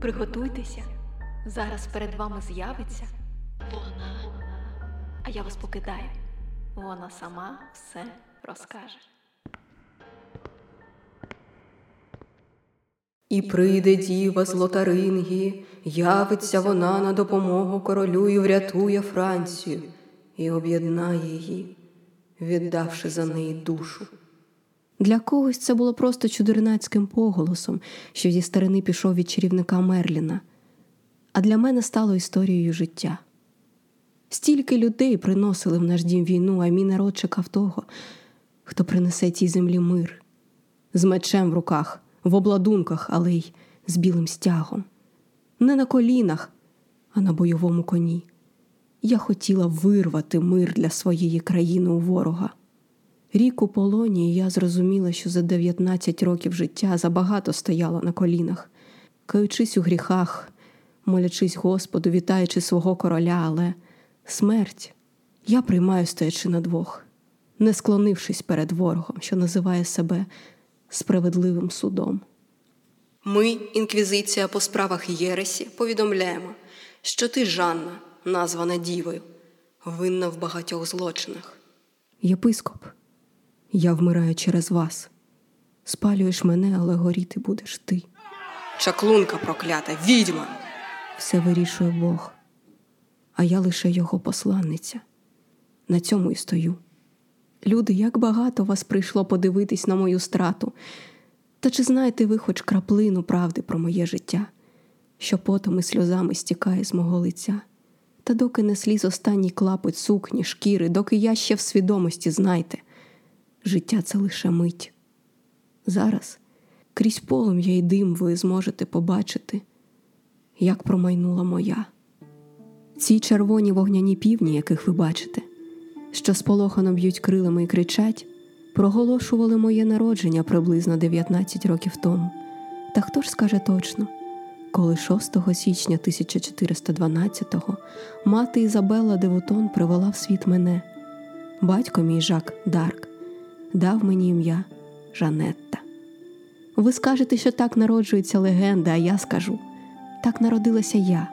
Приготуйтеся, зараз перед вами з'явиться вона. А я вас покидаю. Вона сама все розкаже. І прийде діва з Лотарингі, явиться вона на допомогу королю і врятує Францію, і об'єднає її, віддавши за неї душу. Для когось це було просто чудернацьким поголосом, що зі старини пішов від чарівника Мерліна, а для мене стало історією життя. Стільки людей приносили в наш дім війну, а мій народ чекав того, хто принесе цій землі мир з мечем в руках, в обладунках, але й з білим стягом, не на колінах, а на бойовому коні. Я хотіла вирвати мир для своєї країни у ворога. Рік у полоні, і я зрозуміла, що за 19 років життя забагато стояла на колінах, каючись у гріхах, молячись Господу, вітаючи свого короля, але смерть я приймаю стоячи на двох, не склонившись перед ворогом, що називає себе справедливим судом. Ми, інквізиція по справах Єресі, повідомляємо, що ти, Жанна, названа дівою, винна в багатьох злочинах. Єпископ, я вмираю через вас. Спалюєш мене, але горіти будеш ти. Чаклунка проклята, відьма. Все вирішує Бог, а я лише його посланниця. На цьому і стою. Люди, як багато вас прийшло подивитись на мою страту. Та чи знаєте ви хоч краплину правди про моє життя, що потом і сльозами стікає з мого лиця? Та доки не сліз останній клапоть сукні, шкіри, доки я ще в свідомості, знайте, життя це лише мить. Зараз крізь полум'я й дим ви зможете побачити, як промайнула моя. Ці червоні вогняні півні, яких ви бачите, що сполохано б'ють крилами і кричать, проголошували моє народження приблизно 19 років тому. Та хто ж скаже точно, коли 6 січня 1412-го мати Ізабелла де Вутон привела в світ мене, батько мій Жак д'Арк дав мені ім'я Жанетта. Ви скажете, що так народжується легенда, а я скажу так народилася я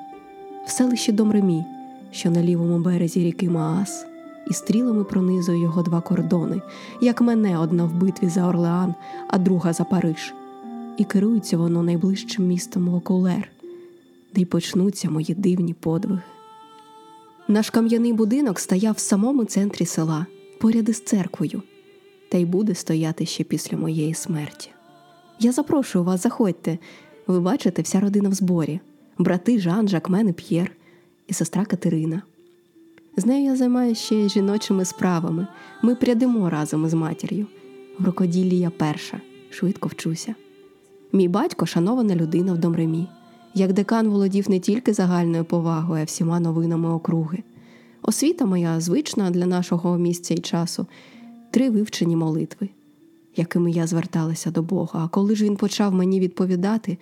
в селищі Домремі, що на лівому березі ріки Маас, і стрілами пронизує його два кордони, як мене одна в битві за Орлеан, а друга за Париж. І керується воно найближчим містом Вокулер, де й почнуться мої дивні подвиги. Наш кам'яний будинок стояв в самому центрі села, поряд із церквою, та й буде стояти ще після моєї смерті. Я запрошую вас, заходьте. Ви бачите, вся родина в зборі брати Жан, Жакмен і П'єр і сестра Катерина. З нею я займаюся ще жіночими справами. Ми прядемо разом із матір'ю. В рукоділлі я перша, швидко вчуся. Мій батько шанована людина в Домремі. Як декан володів не тільки загальною повагою, а всіма новинами округи. Освіта моя звична для нашого місця і часу, три вивчені молитви, якими я зверталася до Бога. А коли ж він почав мені відповідати,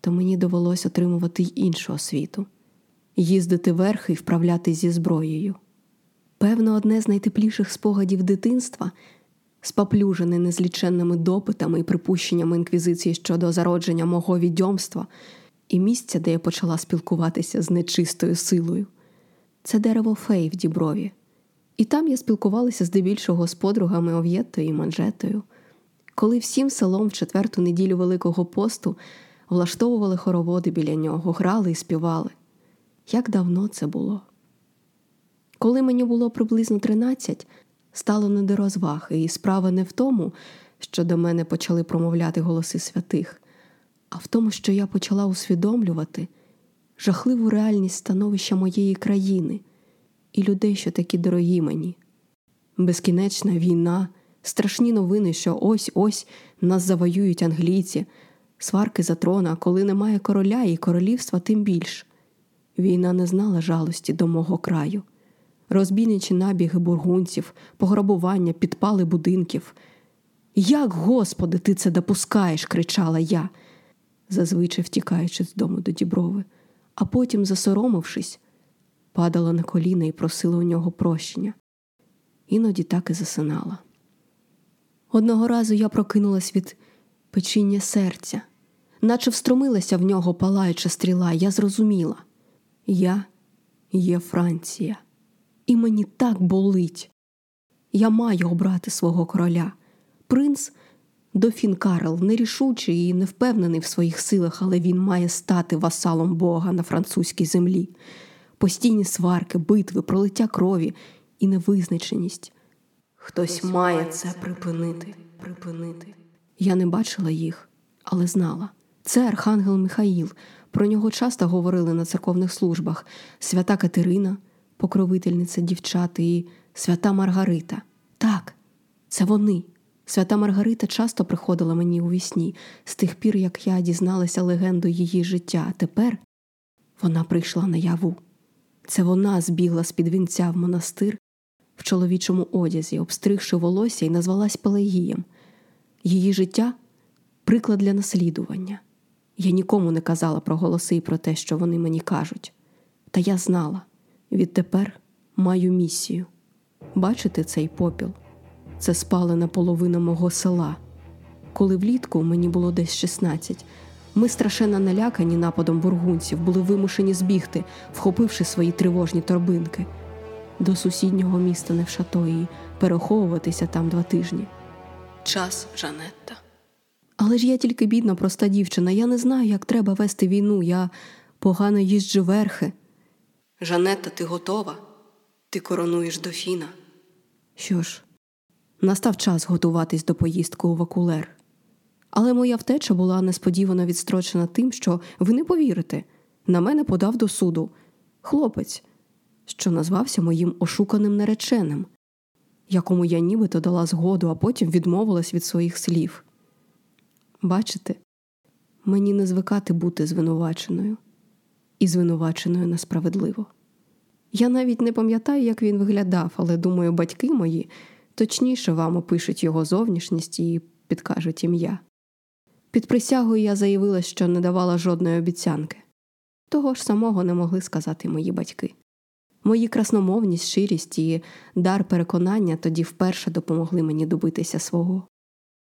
то мені довелося отримувати й іншу освіту їздити верхи і вправлятись зі зброєю. Певно, одне з найтепліших спогадів дитинства, споплюжене незліченними допитами і припущеннями інквізиції щодо зародження мого відьомства і місця, де я почала спілкуватися з нечистою силою. Це дерево фей в діброві. І там я спілкувалася здебільшого з подругами Ов'єттою і Манжетою. Коли всім селом в четверту неділю Великого посту влаштовували хороводи біля нього, грали і співали. Як давно це було? Коли мені було приблизно 13, стало не до розваг, і справа не в тому, що до мене почали промовляти голоси святих, а в тому, що я почала усвідомлювати жахливу реальність становища моєї країни і людей, що такі дорогі мені. Безкінечна війна, страшні новини, що ось ось нас завоюють англійці, сварки за трона, коли немає короля і королівства, тим більш. Війна не знала жалості до мого краю, розбійничі набіги бургунців, пограбування, підпали будинків. Як, Господи, ти це допускаєш? кричала я, зазвичай втікаючи з дому до діброви, а потім, засоромившись, падала на коліна і просила у нього прощення. Іноді так і засинала. Одного разу я прокинулась від печіння серця, наче встромилася в нього палаюча стріла, я зрозуміла я є Франція, і мені так болить. Я маю обрати свого короля. Принц Дофін Карл нерішучий і невпевнений в своїх силах, але він має стати васалом Бога на французькій землі. Постійні сварки, битви, пролиття крові і невизначеність. Хтось має це припинити, припинити. Я не бачила їх, але знала. Це Архангел Михаїл. Про нього часто говорили на церковних службах: свята Катерина, покровительниця дівчат і свята Маргарита. Так, це вони. Свята Маргарита часто приходила мені у вісні з тих пір, як я дізналася легенду її життя. А тепер вона прийшла наяву. Це вона збігла з під вінця в монастир в чоловічому одязі, обстригши волосся і назвалась Пелегієм. Її життя приклад для наслідування. Я нікому не казала про голоси і про те, що вони мені кажуть. Та я знала відтепер маю місію. Бачите цей попіл? Це спалена половина мого села. Коли влітку мені було десь 16, ми страшенно налякані нападом бургунців, були вимушені збігти, вхопивши свої тривожні торбинки до сусіднього міста Невшато і переховуватися там два тижні. Час, Жанетта. Але ж я тільки бідна, проста дівчина. Я не знаю, як треба вести війну. Я погано їжджу верхи. Жанетта, ти готова? Ти коронуєш дофіна. Що ж, настав час готуватись до поїздки у Вакулер. Але моя втеча була несподівано відстрочена тим, що ви не повірите, на мене подав до суду хлопець, що назвався моїм ошуканим нареченим, якому я нібито дала згоду, а потім відмовилась від своїх слів. Бачите, мені не звикати бути звинуваченою, і звинуваченою несправедливо. Я навіть не пам'ятаю, як він виглядав, але думаю, батьки мої точніше вам опишуть його зовнішність і підкажуть ім'я. Під присягою я заявила, що не давала жодної обіцянки. Того ж самого не могли сказати мої батьки. Мої красномовність, щирість і дар переконання тоді вперше допомогли мені добитися свого.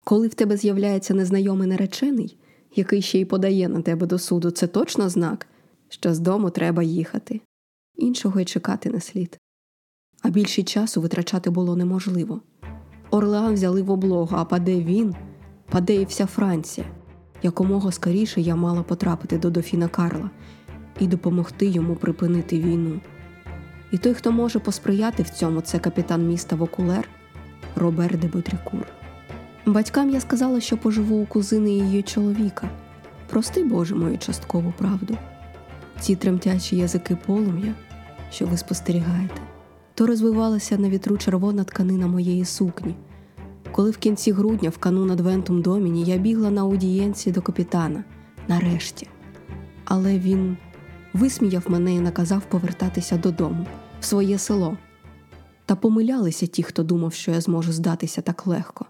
Коли в тебе з'являється незнайомий наречений, який ще й подає на тебе до суду, це точно знак, що з дому треба їхати, іншого й чекати не слід. А більше часу витрачати було неможливо. Орлеан взяли в облогу, а паде він, паде і вся Франція. Якомога скоріше я мала потрапити до дофіна Карла і допомогти йому припинити війну. І той, хто може посприяти в цьому, це капітан міста Вокулер Робер де Ботрікур. Батькам я сказала, що поживу у кузини її чоловіка. Прости, Боже, мою часткову правду. Ці тремтячі язики полум'я, що ви спостерігаєте, то розвивалася на вітру червона тканина моєї сукні. Коли в кінці грудня, в канун Адвентум Доміні, я бігла на аудієнції до капітана, нарешті. Але він висміяв мене і наказав повертатися додому, в своє село. Та помилялися ті, хто думав, що я зможу здатися так легко.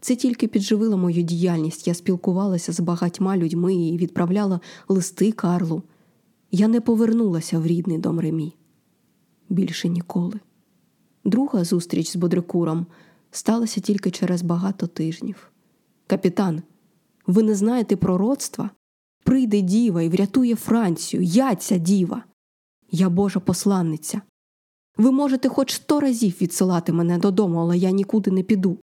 Це тільки підживило мою діяльність. Я спілкувалася з багатьма людьми і відправляла листи Карлу. Я не повернулася в рідний дом Ремі. Більше ніколи. Друга зустріч з Бодрикуром сталася тільки через багато тижнів. Капітан, ви не знаєте пророцтва? Прийде діва і врятує Францію. Я ця діва. Я Божа посланниця. Ви можете хоч сто разів відсилати мене додому, але я нікуди не піду.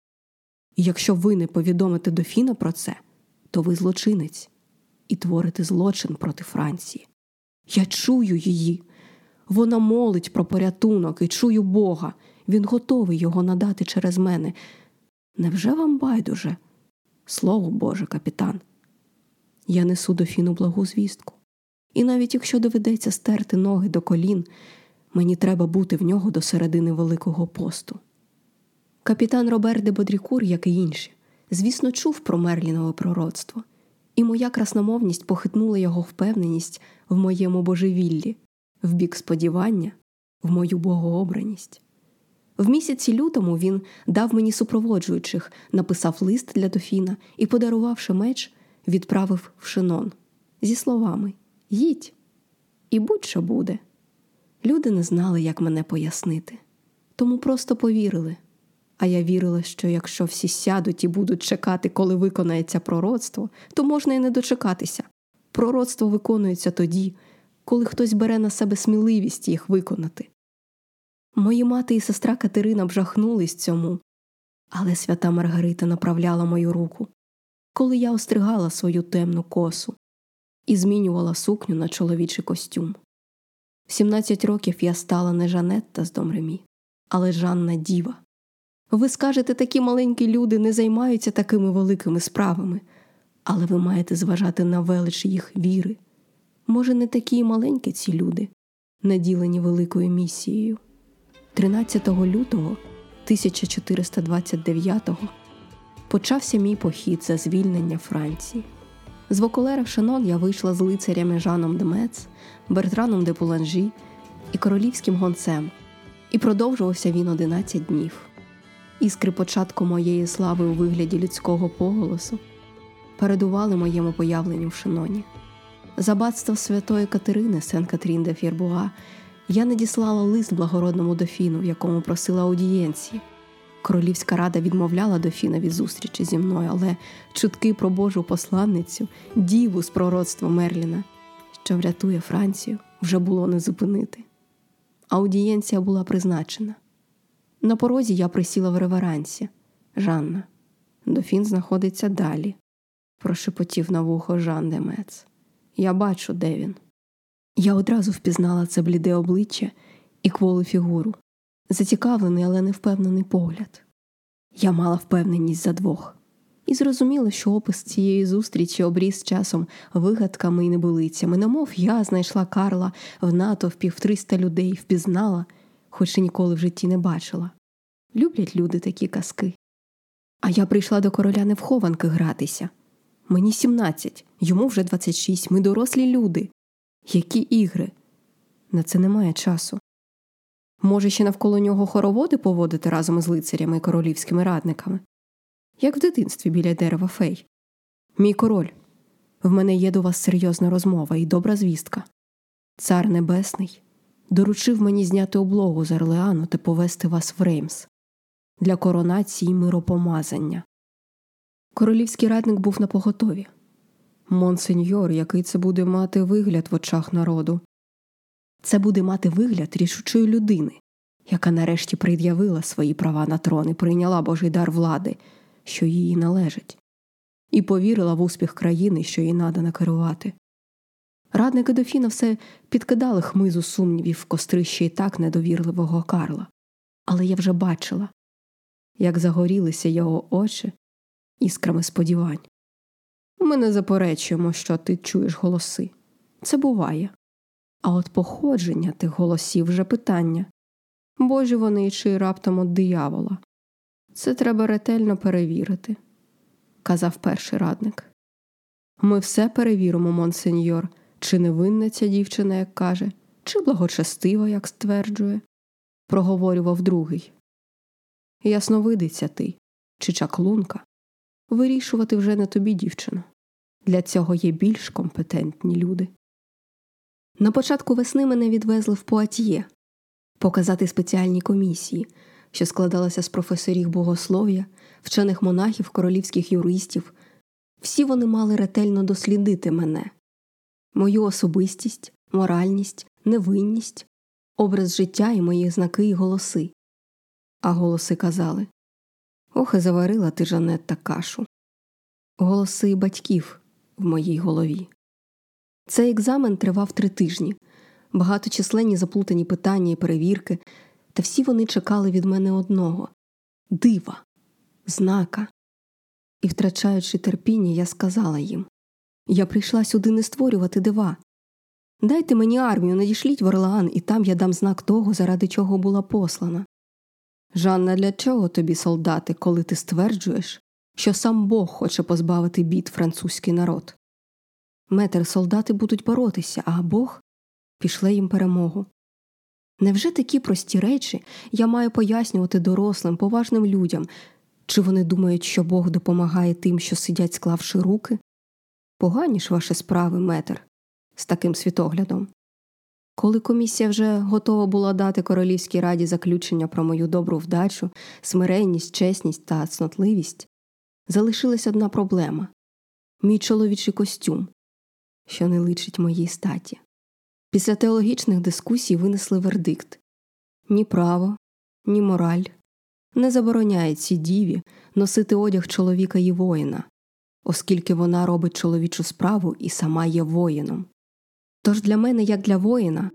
І якщо ви не повідомите дофіна про це, то ви злочинець і творите злочин проти Франції. Я чую її. Вона молить про порятунок і чую Бога. Він готовий його надати через мене. Невже вам байдуже? Слово Боже, капітан. Я несу дофіну благу звістку. І навіть якщо доведеться стерти ноги до колін, мені треба бути в нього до середини Великого посту. Капітан Робер де Бодрікур, як і інші, звісно, чув про Мерлінове пророцтво, і моя красномовність похитнула його впевненість в моєму божевіллі, в бік сподівання, в мою богообраність. В місяці лютому він дав мені супроводжуючих, написав лист для дофіна і, подарувавши меч, відправив в шинон зі словами Їдь, і будь-що буде. Люди не знали, як мене пояснити, тому просто повірили А я вірила, що якщо всі сядуть і будуть чекати, коли виконається пророцтво, то можна і не дочекатися. Пророцтво виконується тоді, коли хтось бере на себе сміливість їх виконати. Мої мати і сестра Катерина бжахнулись цьому, але свята Маргарита направляла мою руку, коли я остригала свою темну косу і змінювала сукню на чоловічий костюм. В 17 років я стала не Жанетта з Домремі, але Жанна Діва. Ви скажете, такі маленькі люди не займаються такими великими справами, але ви маєте зважати на велич їх віри. Може, не такі маленькі ці люди, наділені великою місією. 13 лютого 1429-го почався мій похід за звільнення Франції. З Воколера Шанон я вийшла з лицарями Жаном де Мец, Бертраном де Пуланжі і королівським гонцем, і продовжувався він 11 днів. Іскри початку моєї слави у вигляді людського поголосу передували моєму появленню в Шиноні. За батство святої Катерини Сен Катрін де Фєрбуа я надіслала лист благородному дофіну, в якому просила аудієнції. Королівська рада відмовляла дофіна від зустрічі зі мною, але чутки про Божу посланницю, діву з пророцтва Мерліна, що врятує Францію, вже було не зупинити. Аудієнція була призначена. На порозі я присіла в реверансі. Жанна, дофін знаходиться далі, прошепотів на вухо Жан Демец. Я бачу, де він. Я одразу впізнала це бліде обличчя і кволу фігуру, зацікавлений, але невпевнений погляд. Я мала впевненість за двох і зрозуміла, що опис цієї зустрічі обріз часом вигадками і небилицями, немов я знайшла Карла в натовпі в 300 людей, впізнала, хоч і ніколи в житті не бачила. Люблять люди такі казки. А я прийшла до короля не в хованки гратися. Мені 17, йому вже 26, ми дорослі люди. Які ігри? На це немає часу. Може, ще навколо нього хороводи поводити разом із лицарями і королівськими радниками, як в дитинстві біля дерева фей. Мій король, в мене є до вас серйозна розмова і добра звістка. Цар Небесний доручив мені зняти облогу з Орлеану та повести вас в Реймс для коронації миропомазання. Королівський радник був на поготові. Монсеньор, який це буде мати вигляд в очах народу. Це буде мати вигляд рішучої людини, яка нарешті пред'явила свої права на трон і прийняла Божий дар влади, що їй належить, і повірила в успіх країни, що їй надано керувати. Радники дофіна все підкидали хмизу сумнівів в кострище і так недовірливого Карла, але я вже бачила, як загорілися його очі іскрами сподівань. Ми не заперечуємо, що ти чуєш голоси. Це буває. А от походження тих голосів вже питання божі вони чи раптом від диявола. Це треба ретельно перевірити, казав перший радник. Ми все перевіримо, монсеньор, чи невинна ця дівчина, як каже, чи благочестива, як стверджує, проговорював другий. Ясновидиця ти, чи чаклунка. Вирішувати вже не тобі, дівчино. Для цього є більш компетентні люди. На початку весни мене відвезли в Пуатьє показати спеціальні комісії, що складалися з професорів богослов'я, вчених монахів, королівських юристів. Всі вони мали ретельно дослідити мене, мою особистість, моральність, невинність, образ життя і мої знаки і голоси. А голоси казали Ох, і заварила ти Жанетта кашу. Голоси батьків в моїй голові. Цей екзамен тривав три тижні, багаточисленні заплутані питання і перевірки, та всі вони чекали від мене одного дива, знака. І, втрачаючи терпіння, я сказала їм я прийшла сюди не створювати дива. Дайте мені армію, надішліть в Орлеан, і там я дам знак того, заради чого була послана. Жанна, для чого тобі, солдати, коли ти стверджуєш, що сам Бог хоче позбавити бід французький народ? Метр солдати будуть боротися, а Бог пішле їм перемогу. Невже такі прості речі я маю пояснювати дорослим, поважним людям, чи вони думають, що Бог допомагає тим, що сидять, склавши руки? Погані ж ваші справи, метр, з таким світоглядом. Коли комісія вже готова була дати королівській раді заключення про мою добру вдачу, смиренність, чесність та цнотливість, залишилась одна проблема мій чоловічий костюм, що не личить моїй статі. Після теологічних дискусій винесли вердикт ні право, ні мораль не забороняє цій діві носити одяг чоловіка і воїна, оскільки вона робить чоловічу справу і сама є воїном. Тож для мене, як для воїна,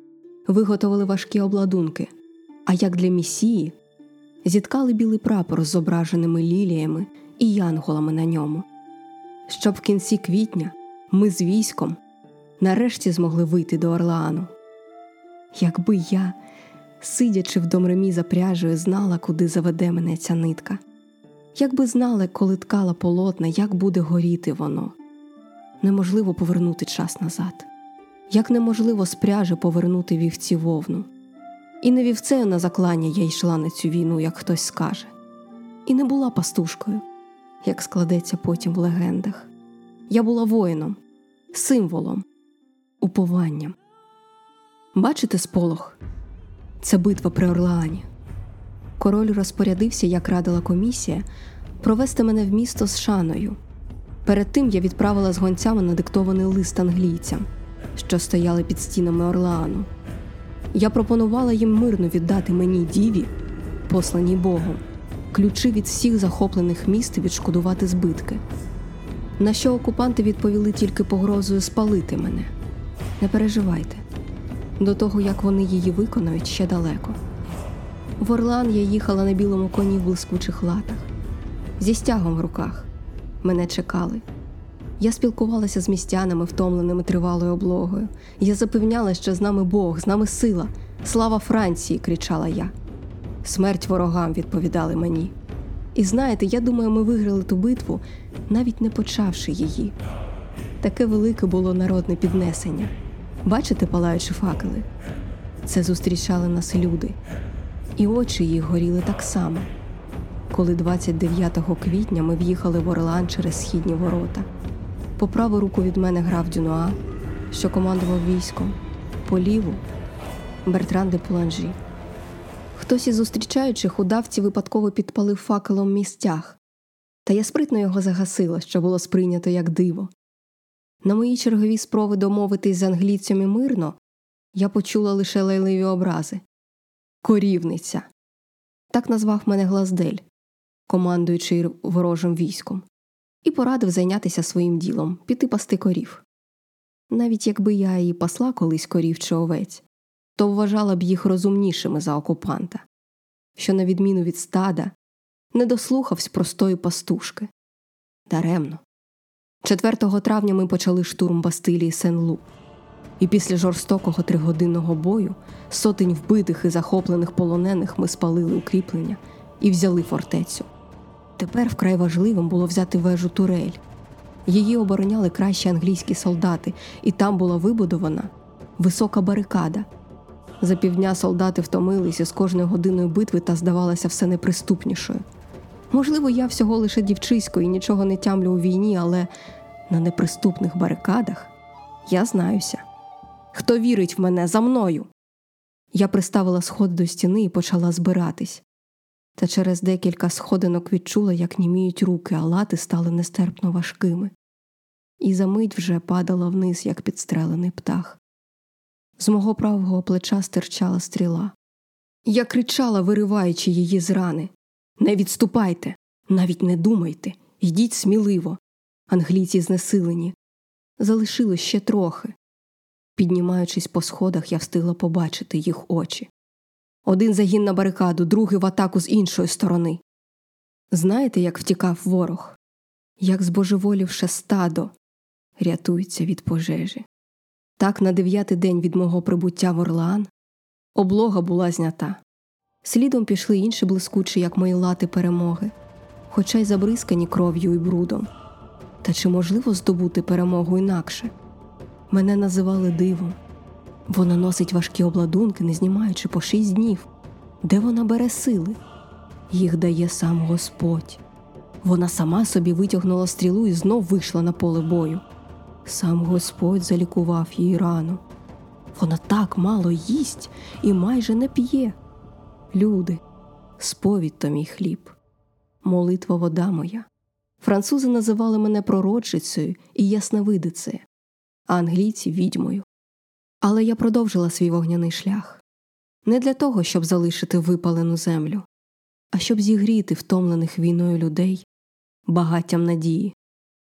виготовили важкі обладунки, а як для місії зіткали білий прапор з зображеними ліліями і янголами на ньому, щоб в кінці квітня ми з військом нарешті змогли вийти до Орлеану. Якби я, сидячи в домремі за пряжею, знала, куди заведе мене ця нитка, якби знала, коли ткала полотна, як буде горіти воно, неможливо повернути час назад. Як неможливо з пряжі повернути вівці вовну. І не вівцею на заклання я йшла на цю війну, як хтось скаже, і не була пастушкою, як складеться потім в легендах. Я була воїном, символом, упованням. Бачите сполох? Це битва при Орлеані. Король розпорядився, як радила комісія, провести мене в місто з шаною. Перед тим я відправила з гонцями надиктований лист англійцям що стояли під стінами Орлеану. Я пропонувала їм мирно віддати мені діві, посланій Богом, ключі від всіх захоплених міст відшкодувати збитки. На що окупанти відповіли тільки погрозою спалити мене. Не переживайте, до того як вони її виконають ще далеко. В Орлан я їхала на білому коні в блискучих латах, зі стягом в руках. Мене чекали. Я спілкувалася з містянами, втомленими тривалою облогою. Я запевняла, що з нами Бог, з нами сила. Слава Франції! кричала я. Смерть ворогам відповідали мені. І знаєте, я думаю, ми виграли ту битву, навіть не почавши її. Таке велике було народне піднесення. Бачите, палаючи факели? Це зустрічали нас люди, і очі їх горіли так само. Коли 29 квітня ми в'їхали в Орлан через східні ворота. По праву руку від мене грав Дюнуа, що командував військом, по ліву Бертран де Пуланжі. Хтось із зустрічаючих удавці випадково підпалив факелом містях, та я спритно його загасила, що було сприйнято як диво. На моїй черговій спроби домовитись з англійцями мирно я почула лише лайливі образи корівниця. Так назвав мене Глаздель, командуючий ворожим військом і порадив зайнятися своїм ділом, піти пасти корів. Навіть якби я і пасла колись корів чи овець, то вважала б їх розумнішими за окупанта, що, на відміну від стада, не дослухався простої пастушки. Даремно. 4 травня ми почали штурм Бастилії Сен-Лу, і після жорстокого тригодинного бою сотень вбитих і захоплених полонених ми спалили укріплення і взяли фортецю. Тепер вкрай важливим було взяти вежу турель. Її обороняли кращі англійські солдати, і там була вибудована висока барикада. За півдня солдати втомилися з кожною годиною битви та здавалася все неприступнішою. Можливо, я всього лише дівчисько і нічого не тямлю у війні, але на неприступних барикадах я знаюся. Хто вірить в мене за мною? Я приставила сход до стіни і почала збиратись та через декілька сходинок відчула, як німіють руки, а лати стали нестерпно важкими, і за мить вже падала вниз, як підстрелений птах. З мого правого плеча стирчала стріла. Я кричала, вириваючи її з рани Не відступайте, навіть не думайте, йдіть сміливо. Англійці знесилені. Залишилось ще трохи. Піднімаючись по сходах, я встигла побачити їх очі. Один загін на барикаду, другий в атаку з іншої сторони. Знаєте, як втікав ворог, як збожеволівше стадо рятується від пожежі. Так на дев'ятий день від мого прибуття в Орлеан облога була знята. Слідом пішли інші блискучі, як мої лати перемоги, хоча й забризкані кров'ю і брудом. Та чи можливо здобути перемогу інакше? Мене називали дивом. Вона носить важкі обладунки, не знімаючи по шість днів. Де вона бере сили? Їх дає сам Господь. Вона сама собі витягнула стрілу і знов вийшла на поле бою. Сам Господь залікував її рану. Вона так мало їсть і майже не п'є. Люди, сповідь то мій хліб, молитва вода моя. Французи називали мене пророчицею і ясновидицею, а англійці відьмою. Але я продовжила свій вогняний шлях не для того, щоб залишити випалену землю, а щоб зігріти втомлених війною людей багаттям надії.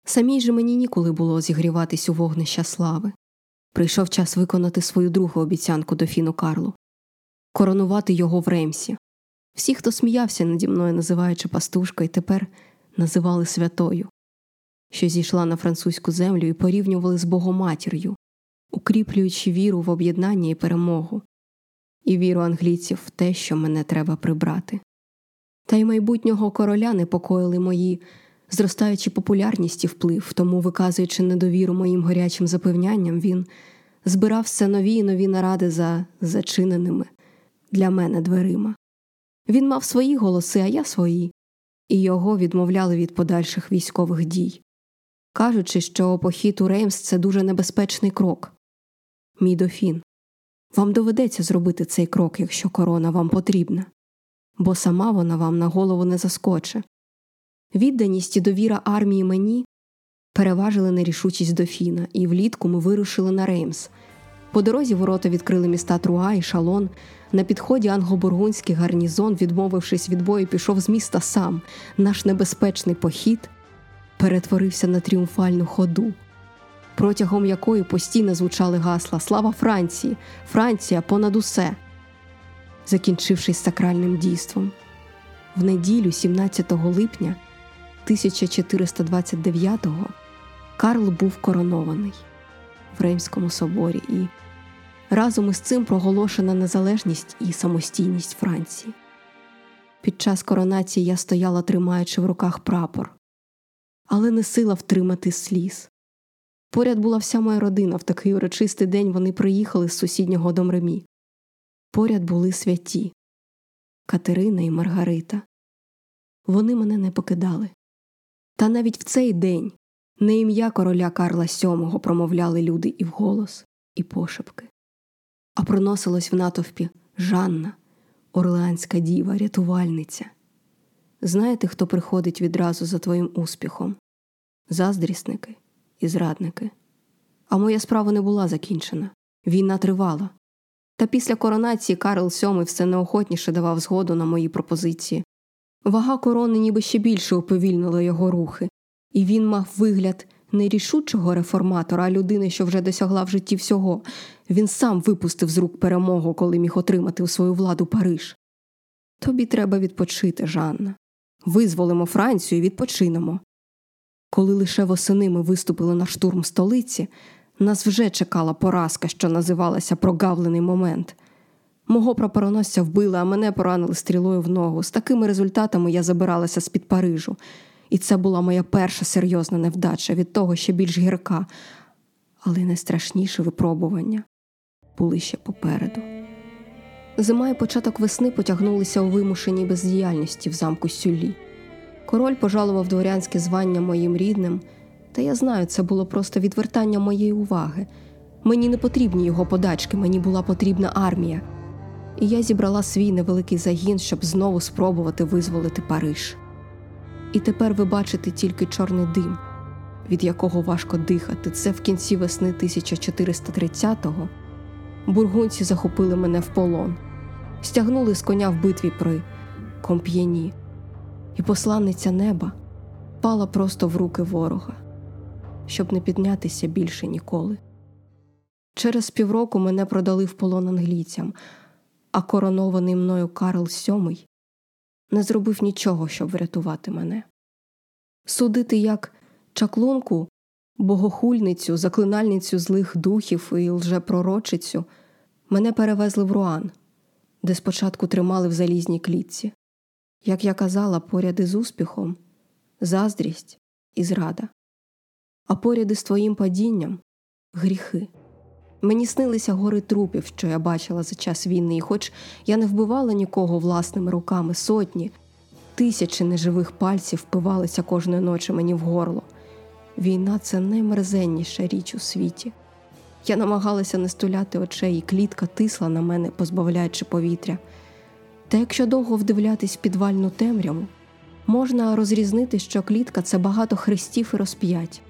Самій же мені ніколи було зігріватись у вогнища слави. Прийшов час виконати свою другу обіцянку до Фіну Карлу коронувати його в Ремсі. Всі, хто сміявся наді мною, називаючи пастушкою, тепер називали святою, що зійшла на французьку землю і порівнювали з Богоматір'ю, укріплюючи віру в об'єднання і перемогу, і віру англійців в те, що мене треба прибрати. Та й майбутнього короля непокоїли мої зростаючи популярність і вплив, тому, виказуючи недовіру моїм горячим запевнянням, він збирав все нові й нові наради за зачиненими для мене дверима. Він мав свої голоси, а я свої, і його відмовляли від подальших військових дій, кажучи, що похід у Реймс це дуже небезпечний крок. Мій дофін, вам доведеться зробити цей крок, якщо корона вам потрібна, бо сама вона вам на голову не заскоче. Відданість і довіра армії мені переважили нерішучість дофіна, і влітку ми вирушили на Реймс. По дорозі ворота відкрили міста Труа і Шалон. На підході англо-бургунський гарнізон, відмовившись від бою, пішов з міста сам. Наш небезпечний похід перетворився на тріумфальну ходу, протягом якої постійно звучали гасла Слава Франції! Франція понад усе. Закінчившись сакральним дійством. В неділю, 17 липня 1429-го, Карл був коронований в Реймському соборі і разом із цим проголошена незалежність і самостійність Франції. Під час коронації я стояла, тримаючи в руках прапор, але не сила втримати сліз. Поряд була вся моя родина в такий урочистий день вони приїхали з сусіднього домремі. Поряд були святі Катерина і Маргарита. Вони мене не покидали. Та навіть в цей день не ім'я короля Карла VII промовляли люди і вголос, і пошепки, а проносилось в натовпі Жанна, орлеанська діва, рятувальниця. Знаєте, хто приходить відразу за твоїм успіхом? Заздрісники і зрадники. А моя справа не була закінчена. Війна тривала. Та після коронації Карл VII все неохотніше давав згоду на мої пропозиції. Вага корони ніби ще більше уповільнила його рухи, і він мав вигляд не рішучого реформатора, а людини, що вже досягла в житті всього. Він сам випустив з рук перемогу, коли міг отримати у свою владу Париж. Тобі треба відпочити, Жанна. Визволимо Францію і відпочинемо. Коли лише восени ми виступили на штурм столиці, нас вже чекала поразка, що називалася прогавлений момент. Мого прапороносця вбили, а мене поранили стрілою в ногу. З такими результатами я забиралася з під Парижу. І це була моя перша серйозна невдача від того ще більш гірка, але найстрашніше випробування були ще попереду. Зима і початок весни потягнулися у вимушеній бездіяльності в замку Сюлі. Король пожалував дворянське звання моїм рідним, та я знаю, це було просто відвертання моєї уваги. Мені не потрібні його подачки, мені була потрібна армія. І я зібрала свій невеликий загін, щоб знову спробувати визволити Париж. І тепер ви бачите тільки чорний дим, від якого важко дихати. Це в кінці весни 1430-го бургунці захопили мене в полон, стягнули з коня в битві при Комп'єні, і посланниця неба пала просто в руки ворога, щоб не піднятися більше ніколи. Через півроку мене продали в полон англійцям, а коронований мною Карл VII не зробив нічого, щоб врятувати мене. Судити як чаклунку, богохульницю, заклинальницю злих духів і лжепророчицю мене перевезли в Руан, де спочатку тримали в залізній клітці. Як я казала, поряд із успіхом, заздрість і зрада, а поряд із твоїм падінням гріхи. Мені снилися гори трупів, що я бачила за час війни, і хоч я не вбивала нікого власними руками, сотні, тисячі неживих пальців впивалися кожної ночі мені в горло. Війна це наймерзенніша річ у світі. Я намагалася не стуляти очей, і клітка тисла на мене, позбавляючи повітря. Та якщо довго вдивлятись в підвальну темряву, можна розрізнити, що клітка це багато хрестів і розп'ять.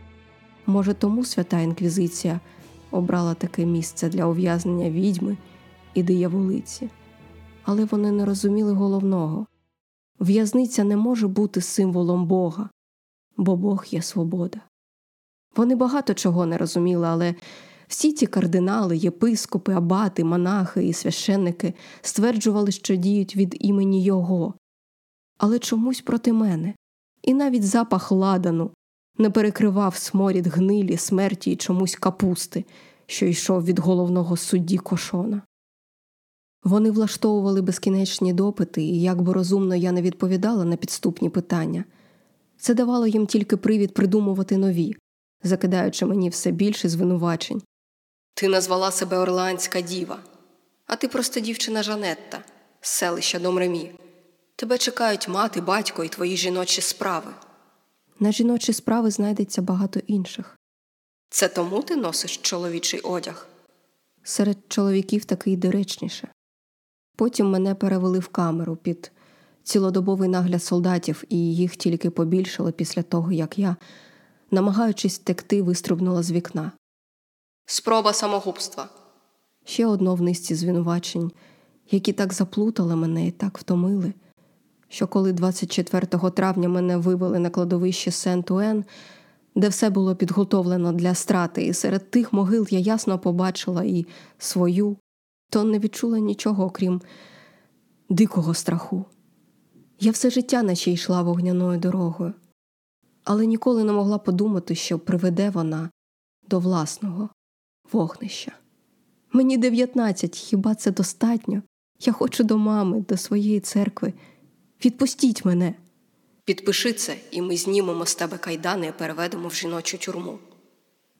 Може, тому свята інквізиція обрала таке місце для ув'язнення відьми і дияволиці. Але вони не розуміли головного в'язниця не може бути символом Бога, бо Бог є свобода. Вони багато чого не розуміли, але всі ці кардинали, єпископи, абати, монахи і священники стверджували, що діють від імені Його, але чомусь проти мене, і навіть запах ладану не перекривав сморід гнилі, смерті і чомусь капусти, що йшов від головного судді кошона. Вони влаштовували безкінечні допити, і як би розумно я не відповідала на підступні питання. Це давало їм тільки привід придумувати нові, закидаючи мені все більше звинувачень. Ти назвала себе Орлеанська діва, а ти просто дівчина Жанетта з селища Домремі. Тебе чекають мати, батько і твої жіночі справи. На жіночі справи знайдеться багато інших. Це тому ти носиш чоловічий одяг? Серед чоловіків такий доречніше. Потім мене перевели в камеру під цілодобовий нагляд солдатів, і їх тільки побільшало після того, як я, намагаючись втекти, вистрибнула з вікна. Спроба самогубства. Ще одно в низці звинувачень, які так заплутали мене і так втомили, що коли 24 травня мене вивели на кладовище Сент-Уен, де все було підготовлено для страти, і серед тих могил я ясно побачила і свою, то не відчула нічого, окрім дикого страху. Я все життя наче йшла вогняною дорогою, але ніколи не могла подумати, що приведе вона до власного вогнища. Мені дев'ятнадцять, хіба це достатньо? Я хочу до мами, до своєї церкви. Відпустіть мене. Підпиши це, і ми знімемо з тебе кайдани і переведемо в жіночу тюрму.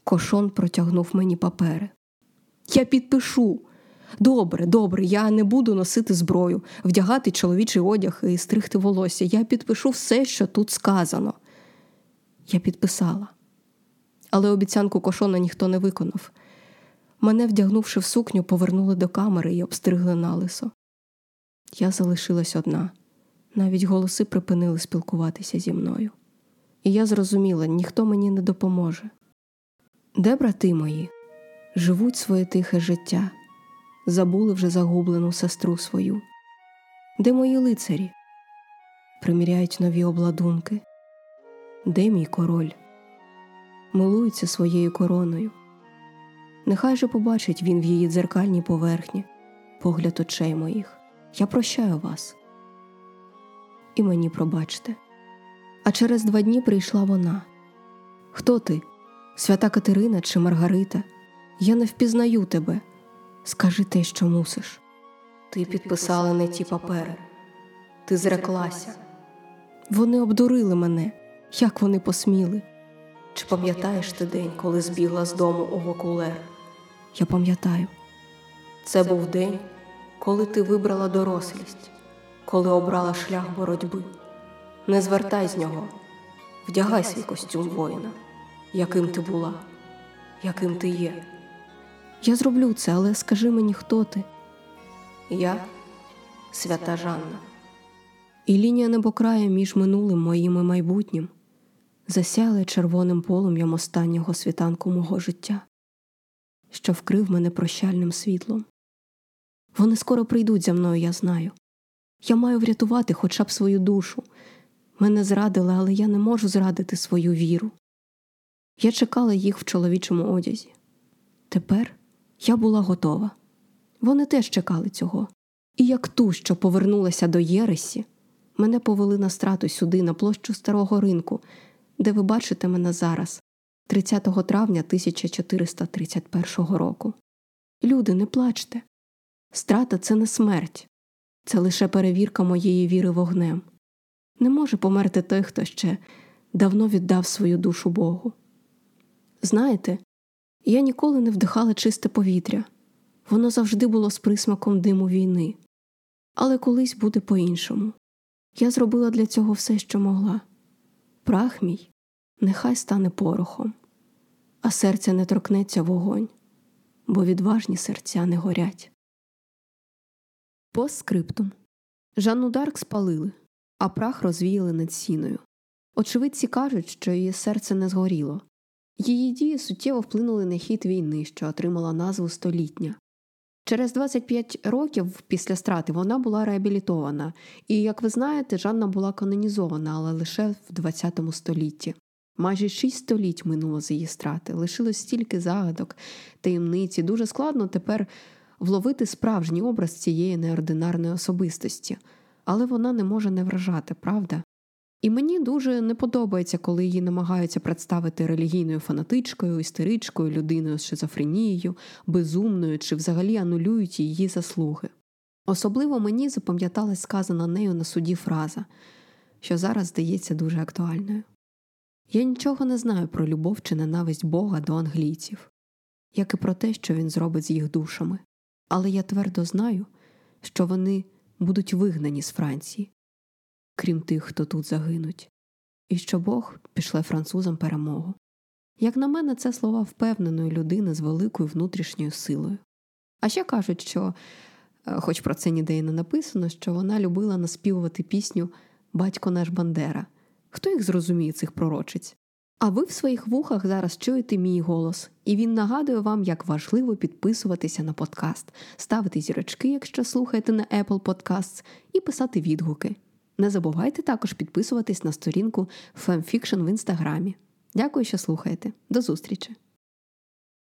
Кошон протягнув мені папери. Я підпишу. Добре, добре, я не буду носити зброю, вдягати чоловічий одяг і стригти волосся. Я підпишу все, що тут сказано. Я підписала. Але обіцянку кошона ніхто не виконав. Мене, вдягнувши в сукню, повернули до камери і обстригли налисо. Я залишилась одна. Навіть голоси припинили спілкуватися зі мною. І я зрозуміла, ніхто мені не допоможе. Де брати мої? Живуть своє тихе життя, забули вже загублену сестру свою. Де мої лицарі? Приміряють нові обладунки. Де мій король? Милується своєю короною. Нехай же побачить він в її дзеркальній поверхні, погляд очей моїх. Я прощаю вас. І мені пробачте. А через два дні прийшла вона. Хто ти? Свята Катерина чи Маргарита? Я не впізнаю тебе. Скажи те, що мусиш. Ти підписала не ті папери, ти зреклася. Вони обдурили мене, як вони посміли. Чи пам'ятаєш ти день, коли збігла з дому у Вокулер? Я пам'ятаю. Це був день, коли ти вибрала дорослість, коли обрала шлях боротьби. Не звертай з нього, вдягай свій костюм воїна, яким ти була, яким ти є. Я зроблю це, але скажи мені, хто ти? Я свята Жанна. І лінія небокрая між минулим моїм і майбутнім засяли червоним полум'ям останнього світанку мого життя, що вкрив мене прощальним світлом. Вони скоро прийдуть за мною, я знаю. Я маю врятувати хоча б свою душу. Мене зрадили, але я не можу зрадити свою віру. Я чекала їх в чоловічому одязі. Тепер я була готова. Вони теж чекали цього. І як ту, що повернулася до Єресі, мене повели на страту сюди, на площу старого ринку, де ви бачите мене зараз, 30 травня 1431 року. Люди, не плачте. Страта це не смерть, це лише перевірка моєї віри вогнем. Не може померти той, хто ще давно віддав свою душу Богу. Знаєте, я ніколи не вдихала чисте повітря, воно завжди було з присмаком диму війни. Але колись буде по-іншому. Я зробила для цього все, що могла. Прах мій нехай стане порохом, а серця не торкнеться вогонь. бо відважні серця не горять. Постскриптум. Жанну Дарк спалили, а прах розвіяли над Сеною. Очевидці кажуть, що її серце не згоріло. Її дії суттєво вплинули на хід війни, що отримала назву Столітня. Через 25 років після страти вона була реабілітована, і, як ви знаєте, Жанна була канонізована, але лише в ХХ столітті. Майже шість століть минуло з її страти, лишилось стільки загадок, таємниці. Дуже складно тепер вловити справжній образ цієї неординарної особистості, але вона не може не вражати, правда? І мені дуже не подобається, коли її намагаються представити релігійною фанатичкою, істеричкою, людиною з шизофренією, безумною чи взагалі анулюють її заслуги. Особливо мені запам'яталась сказана нею на суді фраза, що зараз здається дуже актуальною. Я нічого не знаю про любов чи ненависть Бога до англійців, як і про те, що він зробить з їх душами, але я твердо знаю, що вони будуть вигнані з Франції, крім тих, хто тут загинуть, і що Бог пішле французам перемогу. Як на мене, це слова впевненої людини з великою внутрішньою силою. А ще кажуть, що, е, хоч про це ніде і не написано, що вона любила наспівувати пісню Батько наш Бандера. Хто їх зрозуміє, цих пророчиць? А ви в своїх вухах зараз чуєте мій голос, і він нагадує вам, як важливо підписуватися на подкаст, ставити зірочки, якщо слухаєте на Apple Podcasts, і писати відгуки. Не забувайте також підписуватись на сторінку Fanfiction в інстаграмі. Дякую, що слухаєте. До зустрічі!